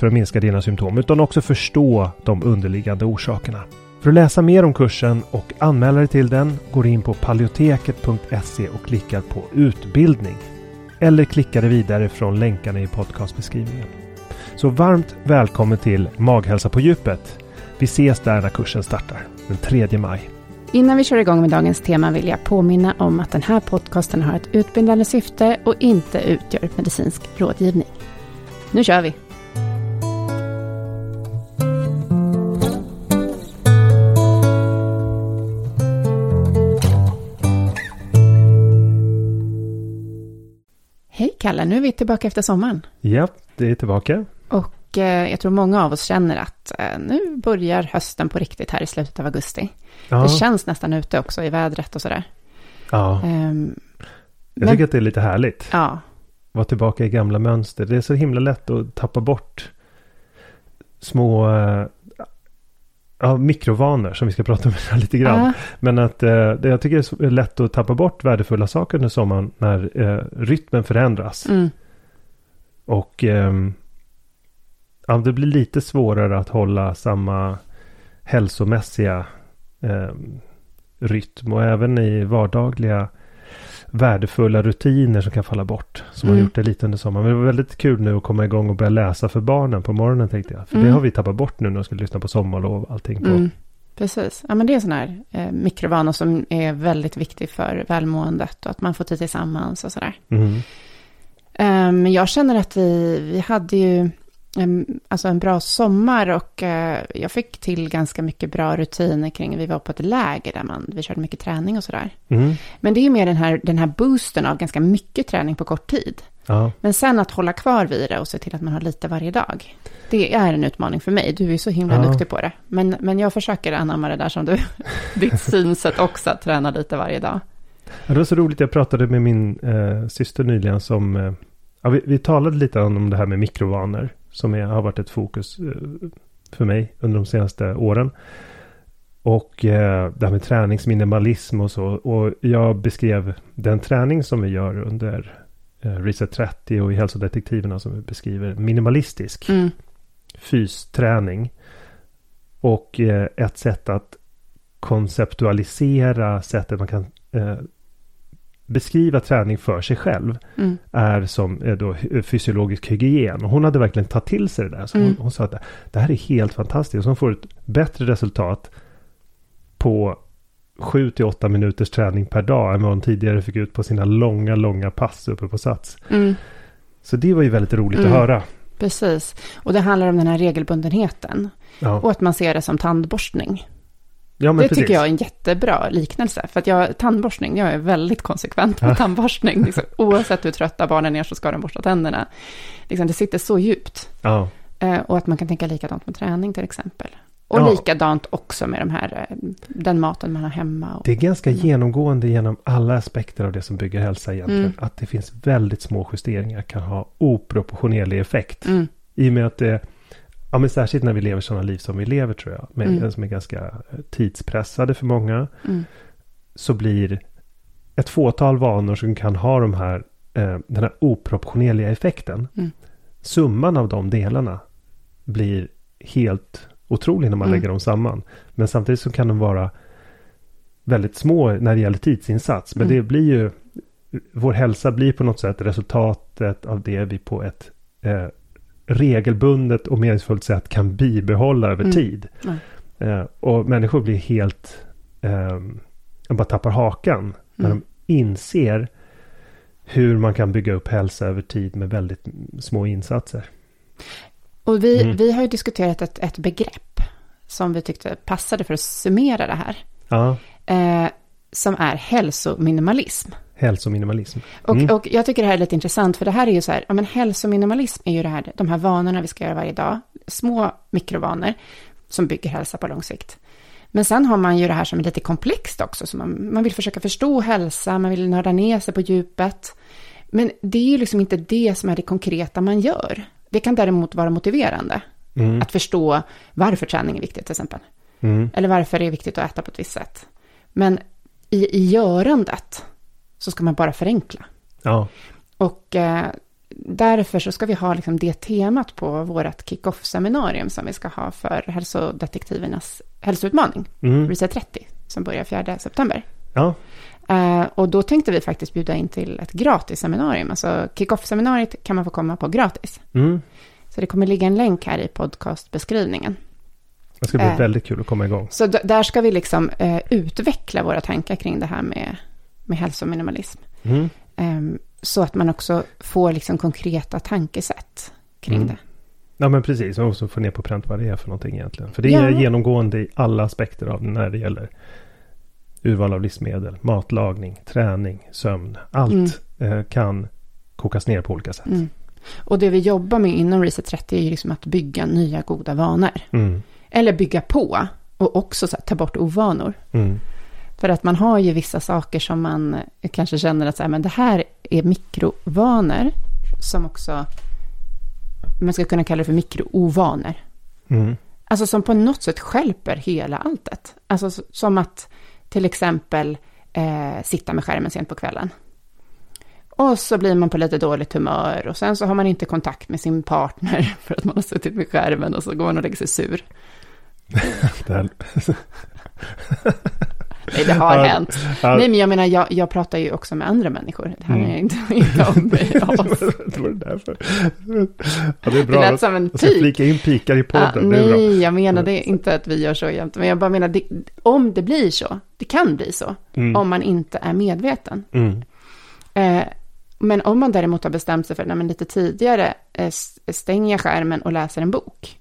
för att minska dina symptom utan också förstå de underliggande orsakerna. För att läsa mer om kursen och anmäla dig till den går in på paleoteket.se och klickar på utbildning. Eller klickar dig vidare från länkarna i podcastbeskrivningen. Så varmt välkommen till Maghälsa på djupet. Vi ses där när kursen startar den 3 maj. Innan vi kör igång med dagens tema vill jag påminna om att den här podcasten har ett utbildande syfte och inte utgör medicinsk rådgivning. Nu kör vi! Kalle, nu är vi tillbaka efter sommaren. Ja, det är tillbaka. Och eh, jag tror många av oss känner att eh, nu börjar hösten på riktigt här i slutet av augusti. Ja. Det känns nästan ute också i vädret och sådär. Ja. Um, jag tycker att det är lite härligt. Ja. Vara tillbaka i gamla mönster. Det är så himla lätt att tappa bort små uh, ja, mikrovanor som vi ska prata om lite grann. Uh. Men att det, jag tycker det är lätt att tappa bort värdefulla saker under sommaren när uh, rytmen förändras. Mm. Och um, ja, det blir lite svårare att hålla samma hälsomässiga eh, rytm och även i vardagliga värdefulla rutiner som kan falla bort. Som mm. har gjort det lite under sommaren. Men det var väldigt kul nu att komma igång och börja läsa för barnen på morgonen tänkte jag. För mm. det har vi tappat bort nu när vi ska lyssna på sommarlov och allting. På. Mm. Precis. Ja, men det är sådana här eh, mikrovanor som är väldigt viktig för välmåendet och att man får tid tillsammans och sådär. Mm. Um, jag känner att vi, vi hade ju en, alltså en bra sommar och eh, jag fick till ganska mycket bra rutiner kring, vi var på ett läger där man, vi körde mycket träning och sådär. Mm. Men det är mer den här, den här boosten av ganska mycket träning på kort tid. Ja. Men sen att hålla kvar vid det och se till att man har lite varje dag. Det är en utmaning för mig. Du är så himla ja. duktig på det. Men, men jag försöker anamma det där som du, ditt synsätt också, att träna lite varje dag. Ja, det var så roligt, jag pratade med min eh, syster nyligen som, eh, ja, vi, vi talade lite om det här med mikrovanor som är, har varit ett fokus eh, för mig under de senaste åren. Och eh, det här med träningsminimalism och så. Och jag beskrev den träning som vi gör under eh, Reset 30 och i hälsodetektiverna som vi beskriver minimalistisk mm. fysträning. Och eh, ett sätt att konceptualisera sättet man kan eh, beskriva träning för sig själv mm. är som är då fysiologisk hygien. Och hon hade verkligen tagit till sig det där. Så mm. hon, hon, sa att det här är helt fantastiskt. Hon får ett bättre resultat på 7 till 8 minuters träning per dag än vad hon tidigare fick ut på sina långa, långa pass uppe på Sats. Mm. Så det var ju väldigt roligt mm. att höra. Precis. Och det handlar om den här regelbundenheten. Ja. Och att man ser det som tandborstning. Ja, det precis. tycker jag är en jättebra liknelse. För att jag, tandborstning, jag är väldigt konsekvent med tandborstning. Liksom, oavsett hur trötta barnen är så ska de borsta tänderna. Liksom, det sitter så djupt. Ja. Eh, och att man kan tänka likadant med träning till exempel. Och ja. likadant också med de här, eh, den maten man har hemma. Och, det är ganska mm. genomgående genom alla aspekter av det som bygger hälsa egentligen. Mm. Att det finns väldigt små justeringar kan ha oproportionerlig effekt. Mm. I och med att det Ja, men särskilt när vi lever sådana liv som vi lever tror jag. Med, mm. Som är ganska eh, tidspressade för många. Mm. Så blir ett fåtal vanor som kan ha de här, eh, den här oproportionerliga effekten. Mm. Summan av de delarna blir helt otrolig när man mm. lägger dem samman. Men samtidigt så kan de vara väldigt små när det gäller tidsinsats. Men mm. det blir ju, vår hälsa blir på något sätt resultatet av det vi på ett eh, regelbundet och meningsfullt sätt kan bibehålla över mm. tid. Eh, och människor blir helt, eh, bara tappar hakan när mm. de inser hur man kan bygga upp hälsa över tid med väldigt små insatser. Och vi, mm. vi har ju diskuterat ett, ett begrepp som vi tyckte passade för att summera det här. Ja. Eh, som är hälsominimalism. Hälsominimalism. Mm. Och, och jag tycker det här är lite intressant, för det här är ju så här, ja men hälsominimalism är ju det här, de här vanorna vi ska göra varje dag, små mikrovanor som bygger hälsa på lång sikt. Men sen har man ju det här som är lite komplext också, så man, man vill försöka förstå hälsa, man vill nörda ner sig på djupet. Men det är ju liksom inte det som är det konkreta man gör. Det kan däremot vara motiverande. Mm. Att förstå varför träning är viktigt till exempel. Mm. Eller varför det är viktigt att äta på ett visst sätt. Men i, i görandet så ska man bara förenkla. Ja. Och eh, därför så ska vi ha liksom det temat på vårt kick-off-seminarium som vi ska ha för hälsodetektivernas hälsoutmaning, mm. Reset 30, som börjar 4 september. Ja. Uh, och då tänkte vi faktiskt bjuda in till ett gratis seminarium. Alltså kick-off-seminariet kan man få komma på gratis. Mm. Så det kommer ligga en länk här i podcastbeskrivningen. Det ska bli uh, väldigt kul att komma igång. Så där ska vi liksom uh, utveckla våra tankar kring det här med med hälsominimalism. Mm. Um, så att man också får liksom konkreta tankesätt kring mm. det. Ja men precis, och också få ner på pränt vad det är för någonting egentligen. För det är ja. genomgående i alla aspekter av när det gäller urval av livsmedel, matlagning, träning, sömn. Allt mm. eh, kan kokas ner på olika sätt. Mm. Och det vi jobbar med inom Reset 30 är ju liksom att bygga nya goda vanor. Mm. Eller bygga på och också ta bort ovanor. För att man har ju vissa saker som man kanske känner att så här, men det här är mikrovanor som också, man ska kunna kalla det för mikroovanor. Mm. Alltså som på något sätt skälper hela alltet. Alltså som att till exempel eh, sitta med skärmen sent på kvällen. Och så blir man på lite dåligt humör och sen så har man inte kontakt med sin partner för att man har suttit med skärmen och så går man och lägger sig sur. det har ja, hänt. Ja. Nej, men jag menar, jag, jag pratar ju också med andra människor. Det här mm. är inte, inte om mig. det var därför. Ja, det är bra. Det lät som en pik. flika in pikar i podden. Ja, nej, jag menar det inte att vi gör så jämt. Men jag bara menar, det, om det blir så, det kan bli så, mm. om man inte är medveten. Mm. Eh, men om man däremot har bestämt sig för, nej, lite tidigare, eh, stänger jag skärmen och läser en bok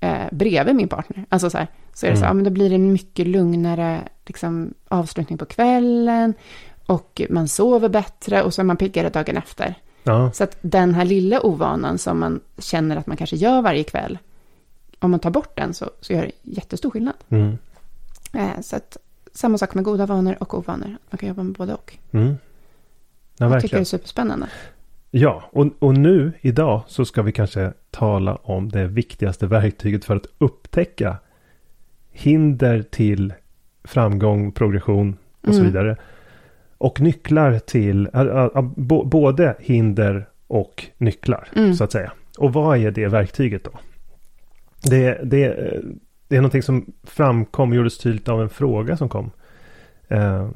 eh, bredvid min partner. Alltså så här, så är det mm. så, ja men då blir det en mycket lugnare liksom, avslutning på kvällen och man sover bättre och så är man piggare dagen efter. Ja. Så att den här lilla ovanan som man känner att man kanske gör varje kväll, om man tar bort den så, så gör det jättestor skillnad. Mm. Eh, så att samma sak med goda vanor och ovanor. Man kan jobba med både och. Mm. Ja, jag tycker det är superspännande. Ja, och, och nu idag så ska vi kanske tala om det viktigaste verktyget för att upptäcka hinder till framgång, progression och mm. så vidare. Och nycklar till, äh, äh, både hinder och nycklar mm. så att säga. Och vad är det verktyget då? Det, det, det är någonting som framkom, gjordes tydligt av en fråga som kom. Uh,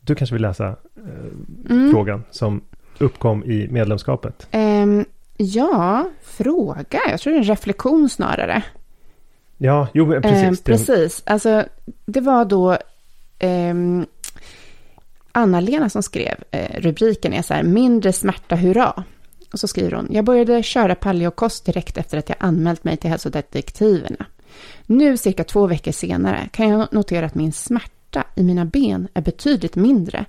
du kanske vill läsa uh, mm. frågan som uppkom i medlemskapet? Um, ja, fråga. Jag tror det är en reflektion snarare. Ja, jo, precis. Um, precis. Alltså, det var då um, Anna-Lena som skrev uh, rubriken är så här, mindre smärta hurra. Och så skriver hon, jag började köra paleokost direkt efter att jag anmält mig till hälsodetektiverna. Nu, cirka två veckor senare, kan jag notera att min smärta i mina ben är betydligt mindre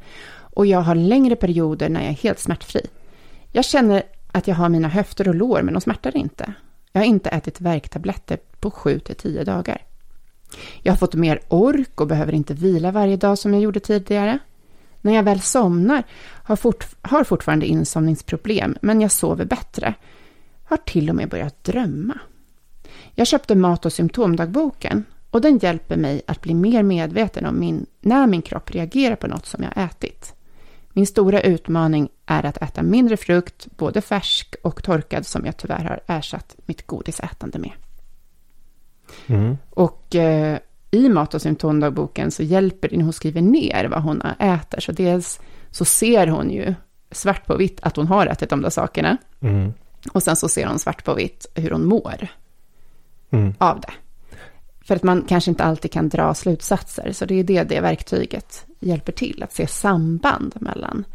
och jag har längre perioder när jag är helt smärtfri. Jag känner att jag har mina höfter och lår, men de smärtar inte. Jag har inte ätit värktabletter på 7 till 10 dagar. Jag har fått mer ork och behöver inte vila varje dag som jag gjorde tidigare. När jag väl somnar har, fort, har fortfarande insomningsproblem, men jag sover bättre. Har till och med börjat drömma. Jag köpte mat och symptomdagboken och den hjälper mig att bli mer medveten om min, när min kropp reagerar på något som jag ätit. Min stora utmaning är att äta mindre frukt, både färsk och torkad, som jag tyvärr har ersatt mitt godisätande med. Mm. Och eh, i mat och symptomdagboken så hjälper det när hon skriver ner vad hon äter. Så dels så ser hon ju svart på vitt att hon har ätit de där sakerna. Mm. Och sen så ser hon svart på vitt hur hon mår mm. av det. För att man kanske inte alltid kan dra slutsatser. Så det är det det verktyget hjälper till. Att se samband mellan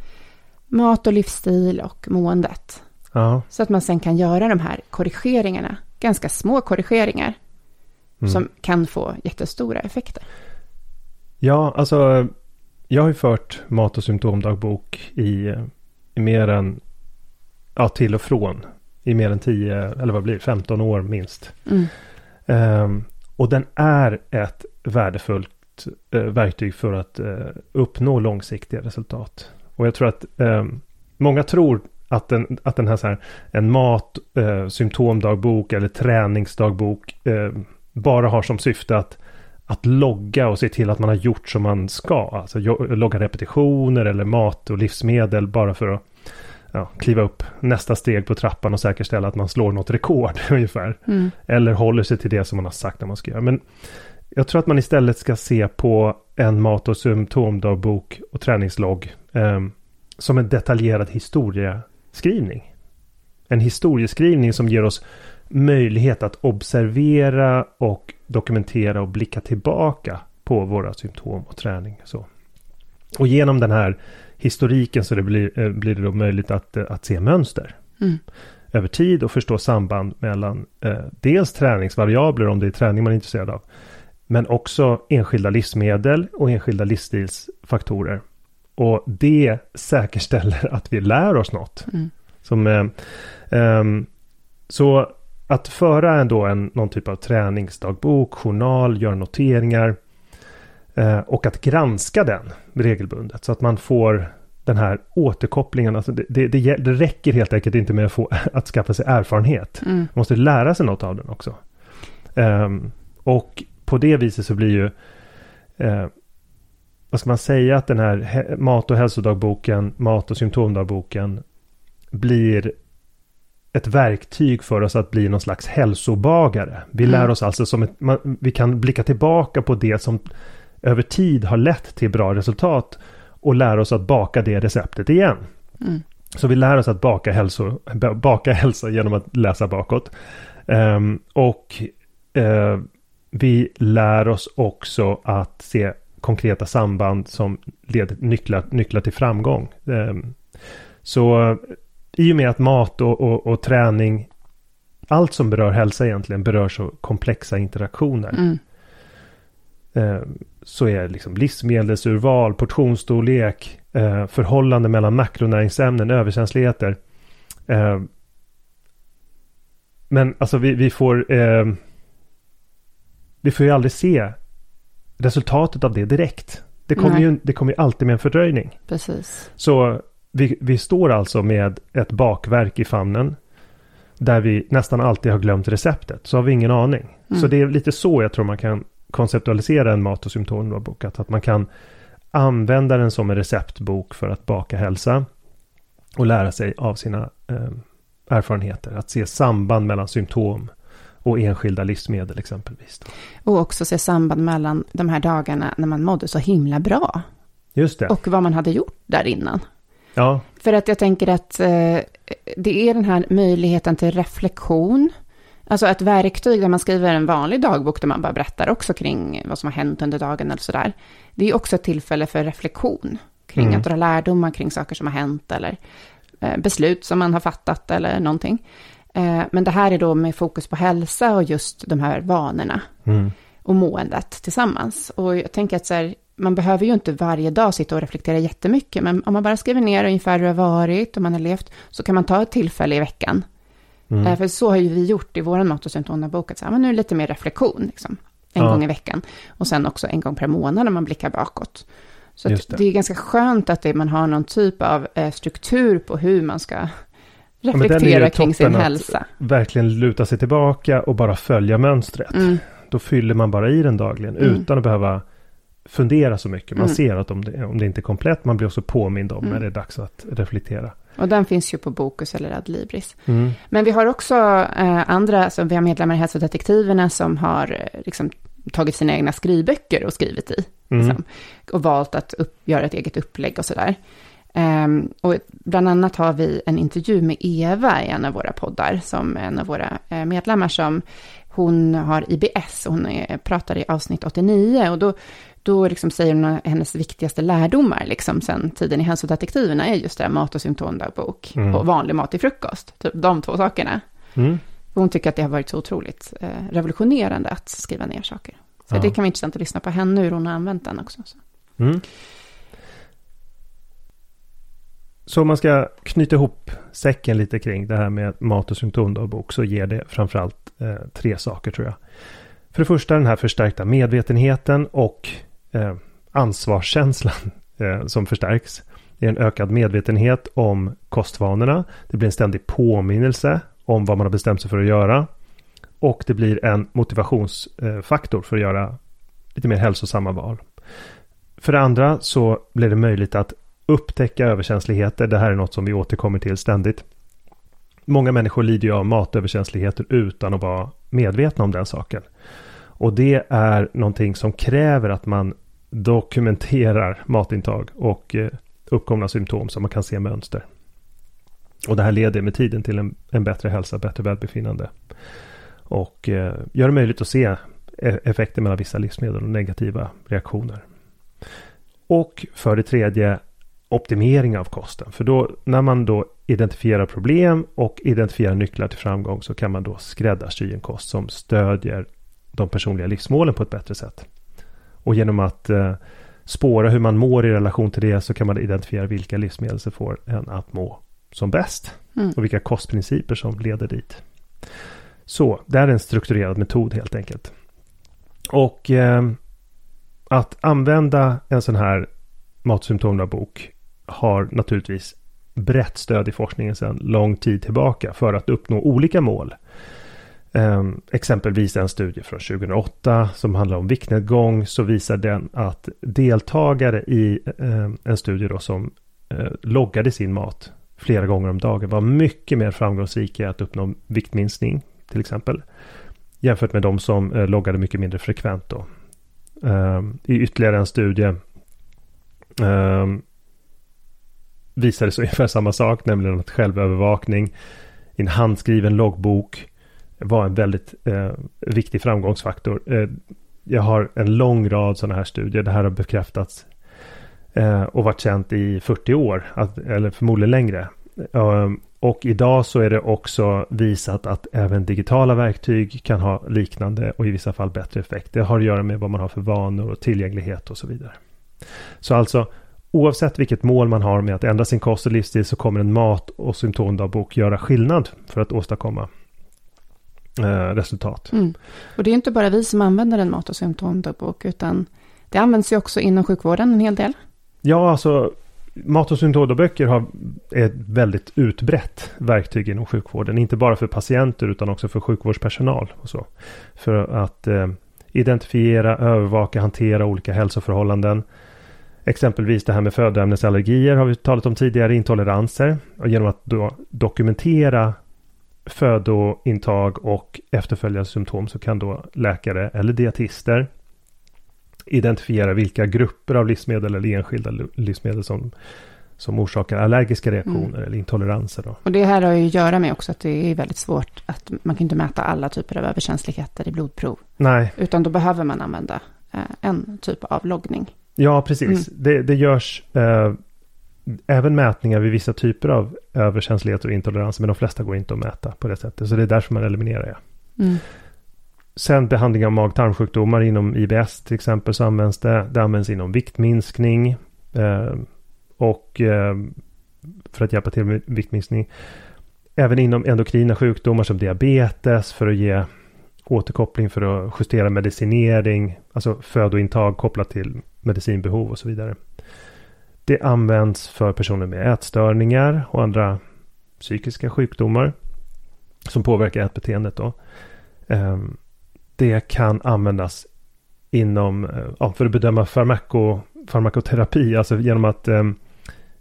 mat och livsstil och måendet. Ja. Så att man sen kan göra de här korrigeringarna. Ganska små korrigeringar. Mm. Som kan få jättestora effekter. Ja, alltså jag har ju fört mat och symptomdagbok i, i mer än, ja till och från, i mer än 10, eller vad blir det, 15 år minst. Mm. Um, och den är ett värdefullt eh, verktyg för att eh, uppnå långsiktiga resultat. Och jag tror att ehm, många tror att, den, att den här, så här en mat, eh, symptomdagbok eller träningsdagbok ehm, bara har som syfte att, att logga och se till att man har gjort som man ska. Alltså logga repetitioner eller mat och livsmedel bara för att ja, kliva upp nästa steg på trappan och säkerställa att man slår något rekord ungefär. Mm. Eller håller sig till det som man har sagt att man ska göra. Men jag tror att man istället ska se på en mat och symptomdagbok och träningslogg eh, som en detaljerad historieskrivning. En historieskrivning som ger oss möjlighet att observera och dokumentera och blicka tillbaka på våra symptom och träning. Så. Och genom den här historiken så det blir, eh, blir det då möjligt att, eh, att se mönster. Mm. Över tid och förstå samband mellan eh, dels träningsvariabler om det är träning man är intresserad av. Men också enskilda livsmedel och enskilda livsstilsfaktorer. Och det säkerställer att vi lär oss något. Mm. Som, eh, eh, så att föra ändå en, någon typ av träningsdagbok, journal, göra noteringar och att granska den regelbundet så att man får den här återkopplingen. Alltså det, det, det, det räcker helt enkelt inte med att, få, att skaffa sig erfarenhet. Mm. Man måste lära sig något av den också. Um, och på det viset så blir ju eh, vad ska man säga att den här mat och hälsodagboken, mat och symptomdagboken blir ett verktyg för oss att bli någon slags hälsobagare. Vi mm. lär oss alltså som ett, man, vi kan blicka tillbaka på det som över tid har lett till bra resultat och lära oss att baka det receptet igen. Mm. Så vi lär oss att baka, hälso, baka hälsa genom att läsa bakåt. Um, och uh, vi lär oss också att se konkreta samband som leder nycklar, nycklar till framgång. Um, så i och med att mat och, och, och, träning, allt som berör hälsa egentligen berör så komplexa interaktioner. Mm. Eh, så är liksom livsmedelsurval, portionsstorlek, eh, förhållande mellan makronäringsämnen, överkänsligheter. Eh, men alltså vi, vi får eh, vi får ju aldrig se resultatet av det direkt. Det kommer, ju, det kommer ju alltid med en fördröjning. Precis. Så vi, vi står alltså med ett bakverk i famnen. Där vi nästan alltid har glömt receptet. Så har vi ingen aning. Mm. Så det är lite så jag tror man kan konceptualisera en mat och symptombok. Att, att man kan använda den som en receptbok för att baka hälsa. Och lära sig av sina eh, erfarenheter. Att se samband mellan symptom och enskilda livsmedel exempelvis. Och också se samband mellan de här dagarna när man mådde så himla bra. Just det. Och vad man hade gjort där innan. Ja. För att jag tänker att eh, det är den här möjligheten till reflektion. Alltså ett verktyg där man skriver en vanlig dagbok där man bara berättar också kring vad som har hänt under dagen eller sådär. Det är också ett tillfälle för reflektion kring mm. att dra lärdomar kring saker som har hänt eller eh, beslut som man har fattat eller någonting. Eh, men det här är då med fokus på hälsa och just de här vanorna mm. och måendet tillsammans. Och jag tänker att så här, man behöver ju inte varje dag sitta och reflektera jättemycket, men om man bara skriver ner ungefär hur det har varit och man har levt, så kan man ta ett tillfälle i veckan. Mm. Eh, för så har ju vi gjort i vår mat och symptombok, att så här, men nu lite mer reflektion, liksom, en ja. gång i veckan. Och sen också en gång per månad när man blickar bakåt. Så det. det. är ganska skönt att det, man har någon typ av eh, struktur på hur man ska reflektera ja, kring sin hälsa. Verkligen luta sig tillbaka och bara följa mönstret. Mm. Då fyller man bara i den dagligen mm. utan att behöva fundera så mycket. Man mm. ser att om det, om det inte är komplett, man blir också påmind om mm. när det är dags att reflektera. Och den finns ju på Bokus eller Adlibris. Mm. Men vi har också eh, andra, alltså vi har medlemmar i Hälsodetektiverna som har eh, liksom, tagit sina egna skrivböcker och skrivit i. Mm. Liksom, och valt att upp, göra ett eget upplägg och sådär. Um, och bland annat har vi en intervju med Eva i en av våra poddar, som en av våra uh, medlemmar som hon har IBS, hon är, pratar i avsnitt 89 och då, då liksom säger hon hennes viktigaste lärdomar liksom sen tiden i hälsodetektiverna är just det mat och symptomdagbok mm. och vanlig mat till frukost, typ de två sakerna. Mm. Hon tycker att det har varit så otroligt eh, revolutionerande att skriva ner saker. Så ja. det kan vara intressant att lyssna på henne, hur hon har använt den också. Så. Mm. Så om man ska knyta ihop säcken lite kring det här med mat och symptomdagbok så ger det framförallt eh, tre saker tror jag. För det första den här förstärkta medvetenheten och eh, ansvarskänslan eh, som förstärks. Det är en ökad medvetenhet om kostvanorna. Det blir en ständig påminnelse om vad man har bestämt sig för att göra. Och det blir en motivationsfaktor för att göra lite mer hälsosamma val. För det andra så blir det möjligt att upptäcka överkänsligheter. Det här är något som vi återkommer till ständigt. Många människor lider ju av matöverkänsligheter utan att vara medvetna om den saken. Och det är någonting som kräver att man dokumenterar matintag och eh, uppkomna symptom så man kan se mönster. Och det här leder med tiden till en, en bättre hälsa, bättre välbefinnande. Och eh, gör det möjligt att se e-, effekter mellan vissa livsmedel och negativa reaktioner. Och för det tredje optimering av kosten. För då när man då identifierar problem och identifierar nycklar till framgång så kan man då skräddarsy en kost som stödjer de personliga livsmålen på ett bättre sätt. Och genom att eh, spåra hur man mår i relation till det så kan man identifiera vilka livsmedel som får en att må som bäst. Mm. Och vilka kostprinciper som leder dit. Så, det är en strukturerad metod helt enkelt. Och eh, att använda en sån här matsymptomdagbok har naturligtvis brett stöd i forskningen sedan lång tid tillbaka för att uppnå olika mål. Um, exempelvis en studie från 2008 som handlar om viktnedgång så visar den att deltagare i um, en studie då som uh, loggade sin mat flera gånger om dagen var mycket mer framgångsrika i att uppnå viktminskning till exempel. Jämfört med de som uh, loggade mycket mindre frekvent då. Um, I ytterligare en studie visade sig ungefär samma sak, nämligen att självövervakning i en handskriven loggbok var en väldigt eh, viktig framgångsfaktor. Eh, jag har en lång rad sådana här studier. Det här har bekräftats eh, och varit känt i 40 år, att, eller förmodligen längre. Eh, och idag så är det också visat att även digitala verktyg kan ha liknande och i vissa fall bättre effekt. Det har att göra med vad man har för vanor och tillgänglighet och så vidare. Så alltså Oavsett vilket mål man har med att ändra sin kost och livsstil så kommer en mat och symptomdagbok göra skillnad för att åstadkomma resultat. Mm. Och det är inte bara vi som använder en mat och symptomdagbok utan det används ju också inom sjukvården en hel del. Ja, alltså mat och symptomdagböcker har, är ett väldigt utbrett verktyg inom sjukvården. Inte bara för patienter utan också för sjukvårdspersonal. Och så. För att eh, identifiera, övervaka, hantera olika hälsoförhållanden Exempelvis det här med födoämnesallergier har vi talat om tidigare, intoleranser. Och genom att då dokumentera födointag och efterföljande symptom så kan då läkare eller dietister identifiera vilka grupper av livsmedel eller enskilda livsmedel som, som orsakar allergiska reaktioner mm. eller intoleranser. Då. Och det här har ju att göra med också att det är väldigt svårt att man kan inte mäta alla typer av överkänsligheter i blodprov. Nej. Utan då behöver man använda eh, en typ av loggning. Ja, precis. Mm. Det, det görs eh, även mätningar vid vissa typer av överkänslighet och intolerans, men de flesta går inte att mäta på det sättet. Så det är därför man eliminerar det. Mm. Sen behandling av mag-tarmsjukdomar inom IBS till exempel så används det. Det används inom viktminskning eh, och eh, för att hjälpa till med viktminskning. Även inom endokrina sjukdomar som diabetes för att ge återkoppling för att justera medicinering, alltså födointag kopplat till medicinbehov och så vidare. Det används för personer med ätstörningar och andra psykiska sjukdomar som påverkar ätbeteendet. Då. Ehm, det kan användas inom, eh, för att bedöma farmako, farmakoterapi, alltså genom att ehm,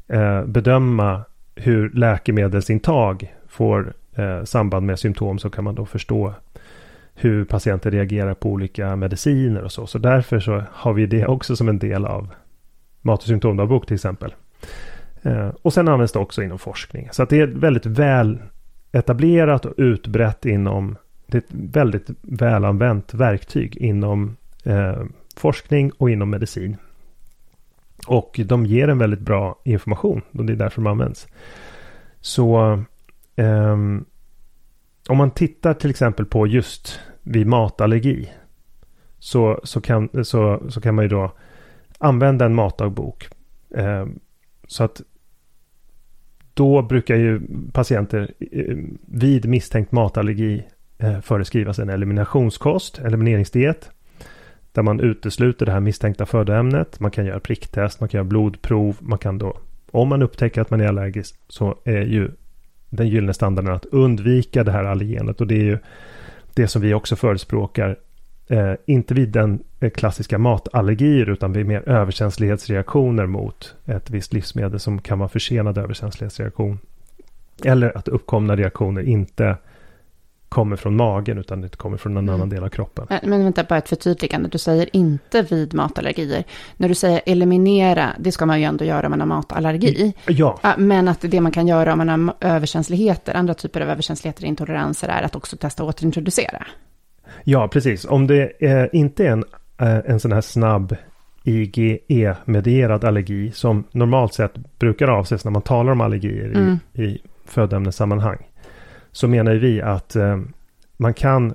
eh, bedöma hur läkemedelsintag får eh, samband med symptom så kan man då förstå hur patienter reagerar på olika mediciner och så. Så därför så har vi det också som en del av mat och symptomdagbok till exempel. Eh, och sen används det också inom forskning. Så att det är väldigt väl etablerat och utbrett inom, det är ett väldigt välanvänt verktyg inom eh, forskning och inom medicin. Och de ger en väldigt bra information och det är därför de används. Så eh, om man tittar till exempel på just vid matallergi så, så, kan, så, så kan man ju då använda en matdagbok. Eh, så att då brukar ju patienter eh, vid misstänkt matallergi eh, föreskrivas en eliminationskost, elimineringsdiet. Där man utesluter det här misstänkta födoämnet. Man kan göra pricktest, man kan göra blodprov. Man kan då, om man upptäcker att man är allergisk, så är ju den gyllene standarden att undvika det här allergenet. Och det är ju det som vi också förespråkar. Eh, inte vid den eh, klassiska matallergier utan vid mer överkänslighetsreaktioner mot ett visst livsmedel som kan vara försenad överkänslighetsreaktion. Eller att uppkomna reaktioner inte kommer från magen utan det kommer från en mm. annan del av kroppen. Men vänta, bara ett förtydligande. Du säger inte vid matallergier. När du säger eliminera, det ska man ju ändå göra om man har matallergi. Ja. Men att det man kan göra om man har överkänsligheter, andra typer av överkänsligheter intoleranser är att också testa att återintroducera. Ja, precis. Om det är, inte är en, eh, en sån här snabb IgE-medierad allergi som normalt sett brukar avses när man talar om allergier mm. i, i födoämnessammanhang så menar vi att eh, man kan,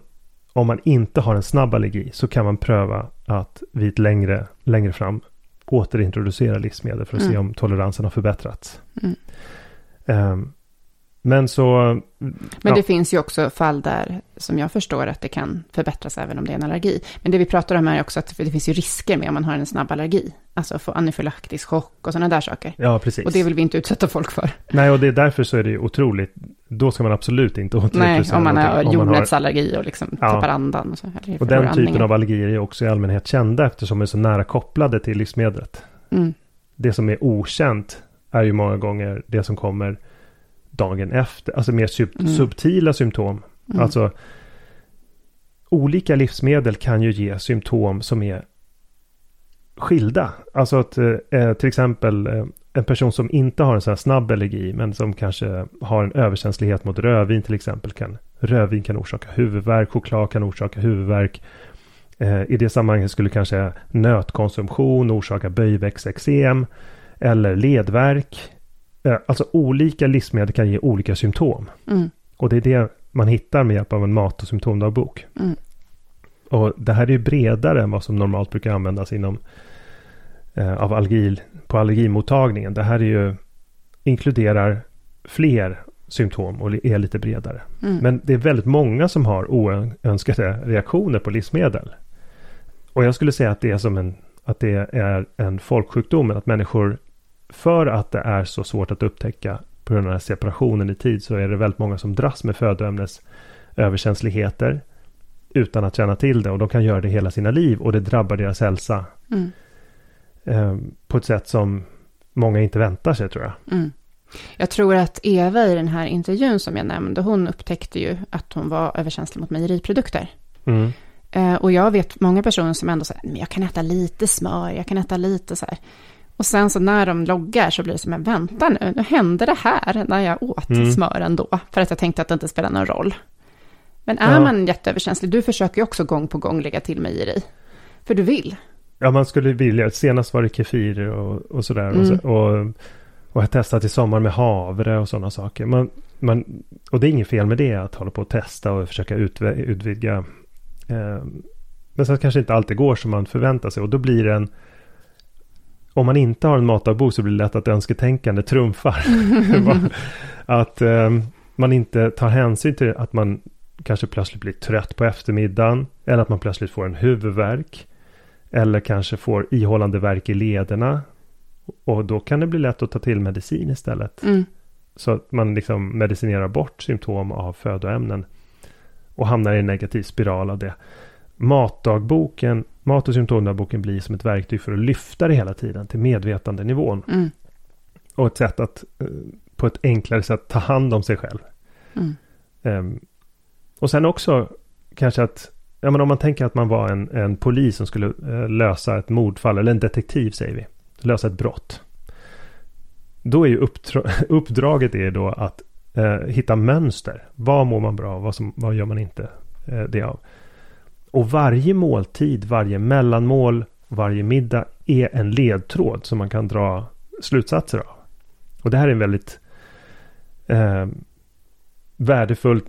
om man inte har en snabb allergi, så kan man pröva att vid längre, längre fram återintroducera livsmedel för att mm. se om toleransen har förbättrats. Mm. Um, men så... Men ja. det finns ju också fall där, som jag förstår, att det kan förbättras även om det är en allergi. Men det vi pratar om är också att det finns ju risker med om man har en snabb allergi. Alltså få anafylaktisk chock och sådana där saker. Ja, precis. Och det vill vi inte utsätta folk för. Nej, och det är därför så är det ju otroligt. Då ska man absolut inte återintroducera Nej, om man har jordnötsallergi och liksom ja. tappar andan. Och, så, och den typen av allergier är också i allmänhet kända eftersom de är så nära kopplade till livsmedlet. Mm. Det som är okänt är ju många gånger det som kommer dagen efter. Alltså mer sub mm. subtila symptom. Mm. Alltså olika livsmedel kan ju ge symptom som är skilda. Alltså att eh, till exempel eh, en person som inte har en sån här snabb allergi men som kanske har en överkänslighet mot rödvin till exempel. Kan, rödvin kan orsaka huvudvärk, choklad kan orsaka huvudvärk. Eh, I det sammanhanget skulle kanske nötkonsumtion orsaka böjväxteksem eller ledvärk. Eh, alltså olika livsmedel kan ge olika symptom. Mm. Och det är det man hittar med hjälp av en mat och symptomdagbok. Mm. Och det här är ju bredare än vad som normalt brukar användas inom eh, av allergi, på allergimottagningen. Det här är ju inkluderar fler symptom och är lite bredare. Mm. Men det är väldigt många som har oönskade reaktioner på livsmedel. Och jag skulle säga att det är som en, att det är en folksjukdom, att människor för att det är så svårt att upptäcka på grund av den här separationen i tid så är det väldigt många som dras med födoämnes överkänsligheter utan att känna till det och de kan göra det hela sina liv och det drabbar deras hälsa mm. eh, på ett sätt som många inte väntar sig tror jag. Mm. Jag tror att Eva i den här intervjun som jag nämnde, hon upptäckte ju att hon var överkänslig mot mejeriprodukter. Mm. Eh, och jag vet många personer som ändå säger, men jag kan äta lite smör, jag kan äta lite så här. Och sen så när de loggar så blir det som, men vänta nu, nu hände det här när jag åt mm. smör ändå. För att jag tänkte att det inte spelar någon roll. Men är ja. man jätteöverkänslig, du försöker ju också gång på gång lägga till mejeri. För du vill. Ja, man skulle vilja. Senast var det kefir och, och sådär. Mm. Och, och, Och jag testat i sommar med havre och sådana saker. Man, man, och det är inget fel med det, att hålla på och testa och försöka utvidga. Eh, men sen kanske inte alltid går som man förväntar sig. Och då blir det en... Om man inte har en matdagbok så blir det lätt att önsketänkande trumfar. att eh, man inte tar hänsyn till att man kanske plötsligt blir trött på eftermiddagen. Eller att man plötsligt får en huvudvärk. Eller kanske får ihållande verk i lederna. Och då kan det bli lätt att ta till medicin istället. Mm. Så att man liksom medicinerar bort symptom av födoämnen. Och hamnar i en negativ spiral av det. Matdagboken, mat och symptomdagboken blir som ett verktyg för att lyfta det hela tiden till medvetandenivån. Mm. Och ett sätt att eh, på ett enklare sätt ta hand om sig själv. Mm. Um, och sen också kanske att, ja men om man tänker att man var en, en polis som skulle uh, lösa ett mordfall, eller en detektiv säger vi, lösa ett brott. Då är ju uppdraget är då att uh, hitta mönster. Vad mår man bra av, vad, som, vad gör man inte uh, det av? Och varje måltid, varje mellanmål, varje middag är en ledtråd som man kan dra slutsatser av. Och det här är en väldigt eh, värdefullt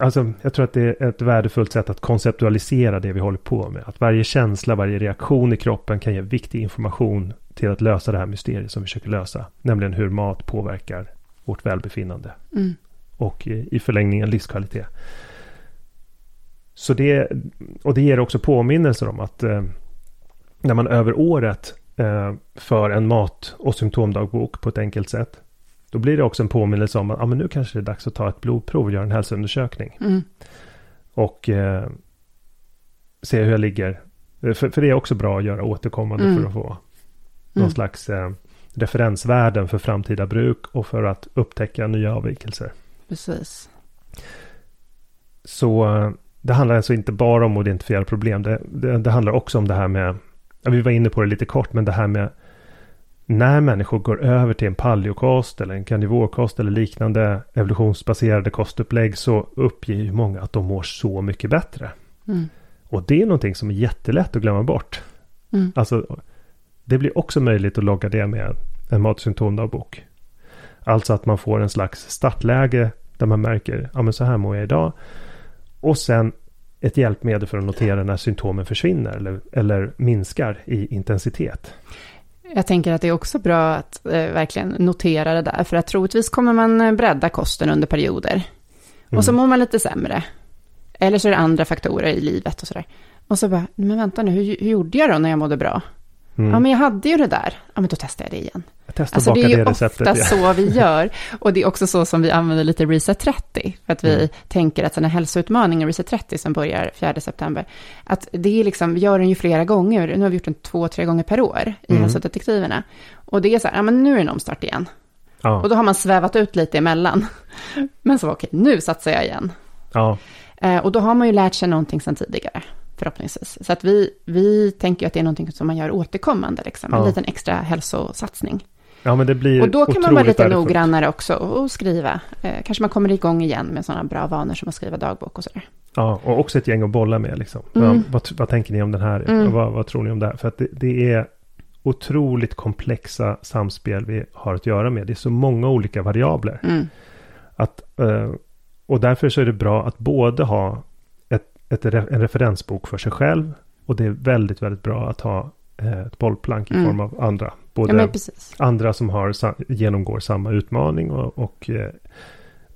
Alltså, jag tror att det är ett värdefullt sätt att konceptualisera det vi håller på med. Att varje känsla, varje reaktion i kroppen kan ge viktig information till att lösa det här mysteriet som vi försöker lösa. Nämligen hur mat påverkar vårt välbefinnande. Mm. Och i förlängningen livskvalitet. Så det, och det ger också påminnelser om att eh, när man över året eh, för en mat och symptomdagbok på ett enkelt sätt då blir det också en påminnelse om att ah, men nu kanske det är dags att ta ett blodprov och göra en hälsoundersökning. Mm. Och eh, se hur jag ligger. Eh, för, för, det är också bra att göra återkommande mm. för att få någon mm. slags eh, referensvärden för framtida bruk och för att upptäcka nya avvikelser. Precis. Så eh, det handlar alltså inte bara om att identifiera problem. Det, det, det handlar också om det här med, ja, vi var inne på det lite kort, men det här med när människor går över till en paleokost eller en karnivorkost eller liknande evolutionsbaserade kostupplägg så uppger ju många att de mår så mycket bättre. Mm. Och det är någonting som är jättelätt att glömma bort. Mm. Alltså, det blir också möjligt att logga det med en matsymptomdagbok. Alltså att man får en slags startläge där man märker, ja men så här mår jag idag. Och sen ett hjälpmedel för att notera när symptomen försvinner eller, eller minskar i intensitet. Jag tänker att det är också bra att eh, verkligen notera det där, för att troligtvis kommer man eh, bredda kosten under perioder. Mm. Och så mm. mår man lite sämre. Eller så är det andra faktorer i livet och sådär. Och så bara, men vänta nu, hur, hur gjorde jag då när jag mådde bra? Mm. Ja, men jag hade ju det där. Ja, men då testar jag det igen. Jag testar alltså, det är ju det receptet, ofta ja. så vi gör. Och det är också så som vi använder lite Reset 30. För att vi mm. tänker att sådana hälsoutmaningar, Reset 30 som börjar 4 september, att det är liksom, vi gör den ju flera gånger. Nu har vi gjort den två, tre gånger per år i mm. hälsodetektiverna. Och det är så här, ja men nu är det en omstart igen. Ja. Och då har man svävat ut lite emellan. Men så, okej, nu satsar jag igen. Ja. Eh, och då har man ju lärt sig någonting sedan tidigare förhoppningsvis. Så att vi, vi tänker att det är någonting som man gör återkommande, liksom, en liten extra hälsosatsning. Ja, men det blir Och då kan man vara lite värdefullt. noggrannare också och skriva. Eh, kanske man kommer igång igen med sådana bra vanor som att skriva dagbok och sådär. Ja, och också ett gäng att bolla med. Liksom. Mm. Ja, vad, vad, tänker ni om den här? Mm. Vad, vad, tror ni om det här? För att det, det, är otroligt komplexa samspel vi har att göra med. Det är så många olika variabler. Mm. Att, eh, och därför så är det bra att både ha ett, en referensbok för sig själv. Och det är väldigt, väldigt bra att ha eh, ett bollplank i mm. form av andra. Både ja, andra som har, genomgår samma utmaning och, och, eh,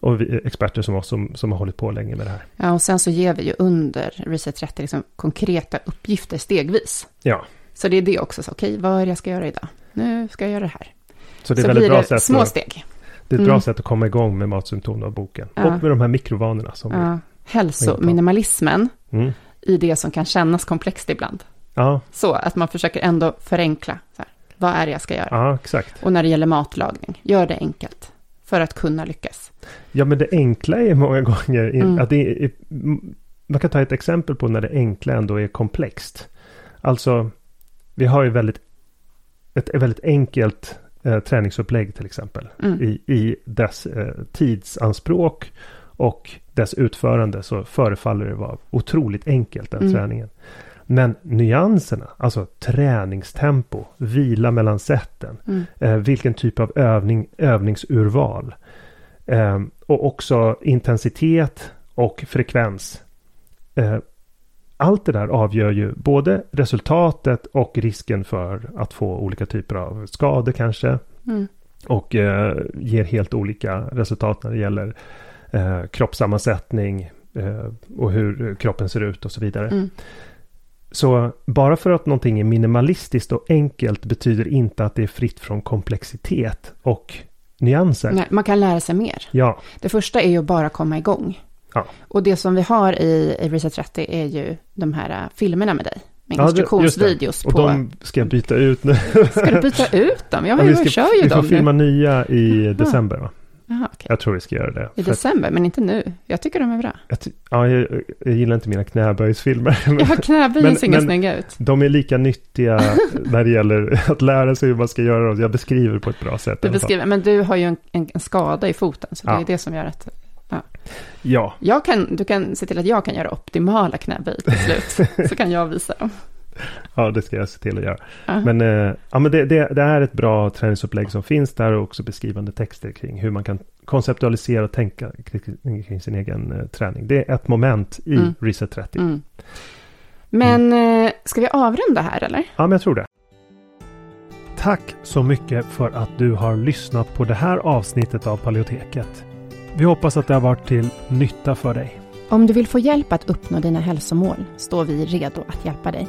och vi, experter som oss som, som har hållit på länge med det här. Ja, och sen så ger vi ju under Reset 30 liksom konkreta uppgifter stegvis. Ja. Så det är det också, okej, okay, vad är det jag ska göra idag? Nu ska jag göra det här. Så det är så väldigt bra det sätt små att, steg. Det är ett bra mm. sätt att komma igång med matsymptom av boken. Ja. Och med de här mikrovanorna som ja hälsominimalismen mm. i det som kan kännas komplext ibland. Ja. Så att man försöker ändå förenkla. Här, vad är det jag ska göra? Ja, exakt. Och när det gäller matlagning, gör det enkelt för att kunna lyckas. Ja, men det enkla är många gånger mm. att det är, man kan ta ett exempel på när det enkla ändå är komplext. Alltså, vi har ju väldigt, ett, ett väldigt enkelt eh, träningsupplägg till exempel. Mm. I, I dess eh, tidsanspråk och dess utförande så förefaller det vara otroligt enkelt den mm. träningen. Men nyanserna, alltså träningstempo, vila mellan sätten, mm. eh, vilken typ av övning, övningsurval eh, och också intensitet och frekvens. Eh, allt det där avgör ju både resultatet och risken för att få olika typer av skador kanske. Mm. Och eh, ger helt olika resultat när det gäller eh, kroppssammansättning eh, och hur kroppen ser ut och så vidare. Mm. Så bara för att någonting är minimalistiskt och enkelt betyder inte att det är fritt från komplexitet och nyanser. Nej, man kan lära sig mer. Ja. Det första är ju att bara komma igång. Ja. Och det som vi har i, i Reset 30 är ju de här uh, filmerna med dig. Med ja, instruktionsvideos och på... Och de ska jag byta ut nu. ska du byta ut dem? Ja, ja vi, ska, kör ju vi dem Vi får filma nya i december va? Aha, okay. Jag tror vi ska göra det. I december, men inte nu. Jag tycker de är bra. Jag ja, jag, jag, gillar inte mina knäböjsfilmer. ja, knäböjen ser inga snygga ut. De är lika nyttiga när det gäller att lära sig hur man ska göra dem. Jag beskriver på ett bra sätt. Du beskriver, men du har ju en, en, en skada i foten, så det är det som gör att... Ja. ja. Jag kan, du kan se till att jag kan göra optimala knäböj till slut, så kan jag visa dem. Ja, det ska jag se till att göra. Uh. Men, eh, ja, men det, det, det, är ett bra träningsupplägg som finns där och också beskrivande texter kring hur man kan konceptualisera och tänka kring, kring sin egen eh, träning. Det är ett moment i mm. Reset 30. Mm. Men mm. eh, ska vi avrunda här eller? Ja, men jag tror det. Tack så mycket för att du har lyssnat på det här avsnittet av Paleoteket. Vi hoppas att det har varit till nytta för dig. Om du vill få hjälp att uppnå dina hälsomål står vi redo att hjälpa dig.